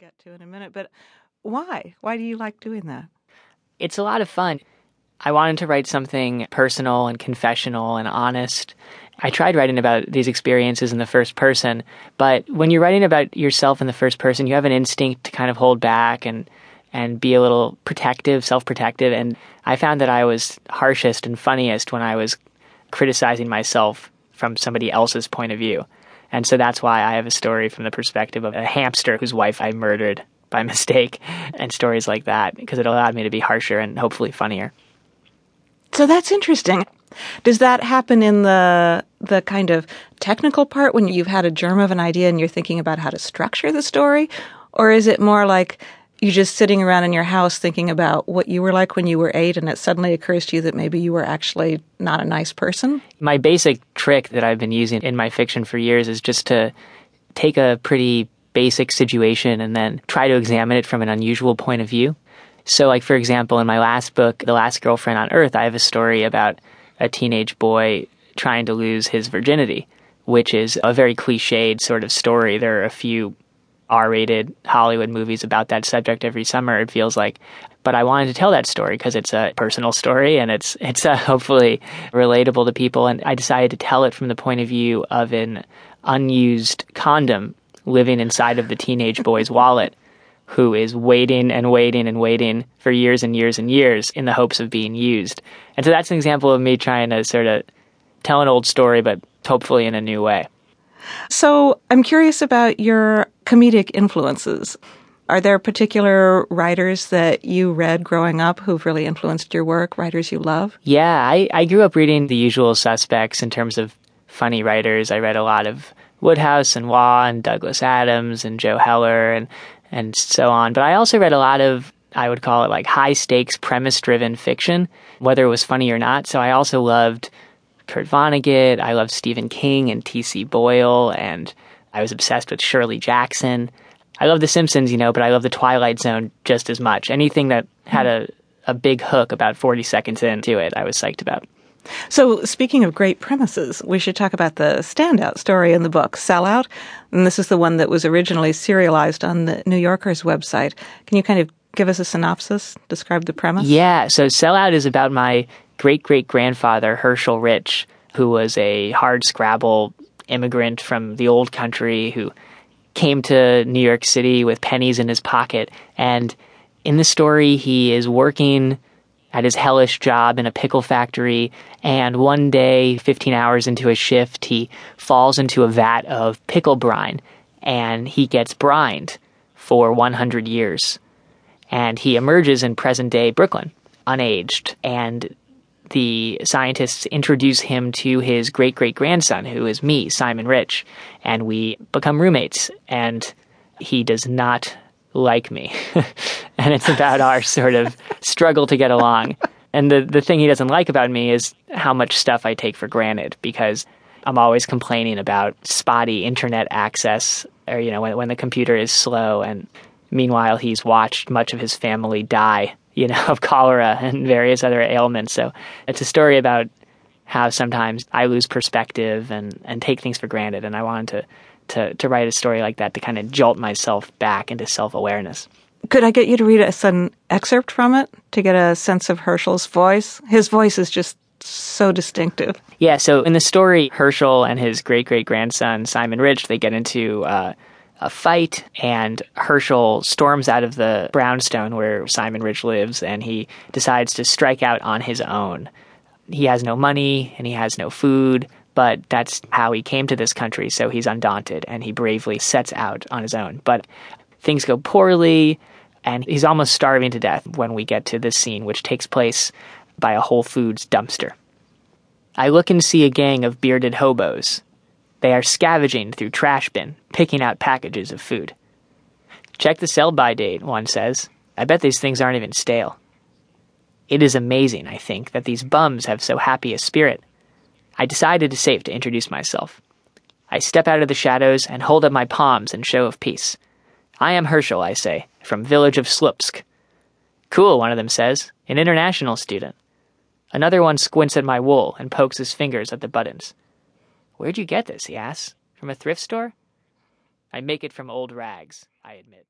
get to in a minute, but why? Why do you like doing that? It's a lot of fun. I wanted to write something personal and confessional and honest. I tried writing about these experiences in the first person, but when you're writing about yourself in the first person, you have an instinct to kind of hold back and and be a little protective, self-protective, and I found that I was harshest and funniest when I was criticizing myself from somebody else's point of view. And so that's why I have a story from the perspective of a hamster whose wife I murdered by mistake and stories like that because it allowed me to be harsher and hopefully funnier. So that's interesting. Does that happen in the the kind of technical part when you've had a germ of an idea and you're thinking about how to structure the story or is it more like you just sitting around in your house thinking about what you were like when you were 8 and it suddenly occurs to you that maybe you were actually not a nice person? My basic trick that I've been using in my fiction for years is just to take a pretty basic situation and then try to examine it from an unusual point of view. So, like, for example, in my last book, The Last Girlfriend on Earth, I have a story about a teenage boy trying to lose his virginity, which is a very cliched sort of story. There are a few R rated Hollywood movies about that subject every summer, it feels like. But I wanted to tell that story because it's a personal story and it's it's uh, hopefully relatable to people. And I decided to tell it from the point of view of an unused condom living inside of the teenage boy's wallet who is waiting and waiting and waiting for years and years and years in the hopes of being used. And so that's an example of me trying to sort of tell an old story, but hopefully in a new way. So I'm curious about your comedic influences. Are there particular writers that you read growing up who've really influenced your work, writers you love? Yeah, I, I grew up reading the usual suspects in terms of funny writers. I read a lot of Wodehouse and Waugh and Douglas Adams and Joe Heller and and so on. But I also read a lot of I would call it like high stakes premise driven fiction, whether it was funny or not. So I also loved Kurt Vonnegut. I loved Stephen King and T.C. Boyle, and I was obsessed with Shirley Jackson. I love The Simpsons, you know, but I love The Twilight Zone just as much. Anything that had a, a big hook about 40 seconds into it, I was psyched about. So, speaking of great premises, we should talk about the standout story in the book, Sellout. And this is the one that was originally serialized on the New Yorker's website. Can you kind of give us a synopsis, describe the premise? Yeah, so Sellout is about my great great grandfather, Herschel Rich, who was a hard scrabble immigrant from the old country who came to New York City with pennies in his pocket. And in the story, he is working at his hellish job in a pickle factory. And one day, 15 hours into a shift, he falls into a vat of pickle brine and he gets brined for 100 years. And he emerges in present day Brooklyn, unaged. And the scientists introduce him to his great great grandson, who is me, Simon Rich. And we become roommates. And he does not like me. and it's about our sort of struggle to get along. And the, the thing he doesn't like about me is how much stuff I take for granted because I'm always complaining about spotty internet access or, you know, when, when the computer is slow. And meanwhile, he's watched much of his family die, you know, of cholera and various other ailments. So it's a story about how sometimes I lose perspective and, and take things for granted. And I wanted to to, to write a story like that to kind of jolt myself back into self awareness. Could I get you to read a an excerpt from it to get a sense of Herschel's voice? His voice is just so distinctive. Yeah, so in the story, Herschel and his great great grandson, Simon Rich, they get into uh, a fight, and Herschel storms out of the brownstone where Simon Rich lives, and he decides to strike out on his own. He has no money and he has no food, but that's how he came to this country, so he's undaunted and he bravely sets out on his own. But things go poorly, and he's almost starving to death when we get to this scene, which takes place by a Whole Foods dumpster. I look and see a gang of bearded hobos. They are scavenging through trash bin, picking out packages of food. Check the sell by date, one says. I bet these things aren't even stale. It is amazing, I think, that these bums have so happy a spirit. I decide it is safe to introduce myself. I step out of the shadows and hold up my palms in show of peace. I am Herschel, I say, from village of Slupsk. Cool, one of them says, an international student. Another one squints at my wool and pokes his fingers at the buttons. Where'd you get this? he asks. From a thrift store? I make it from old rags, I admit.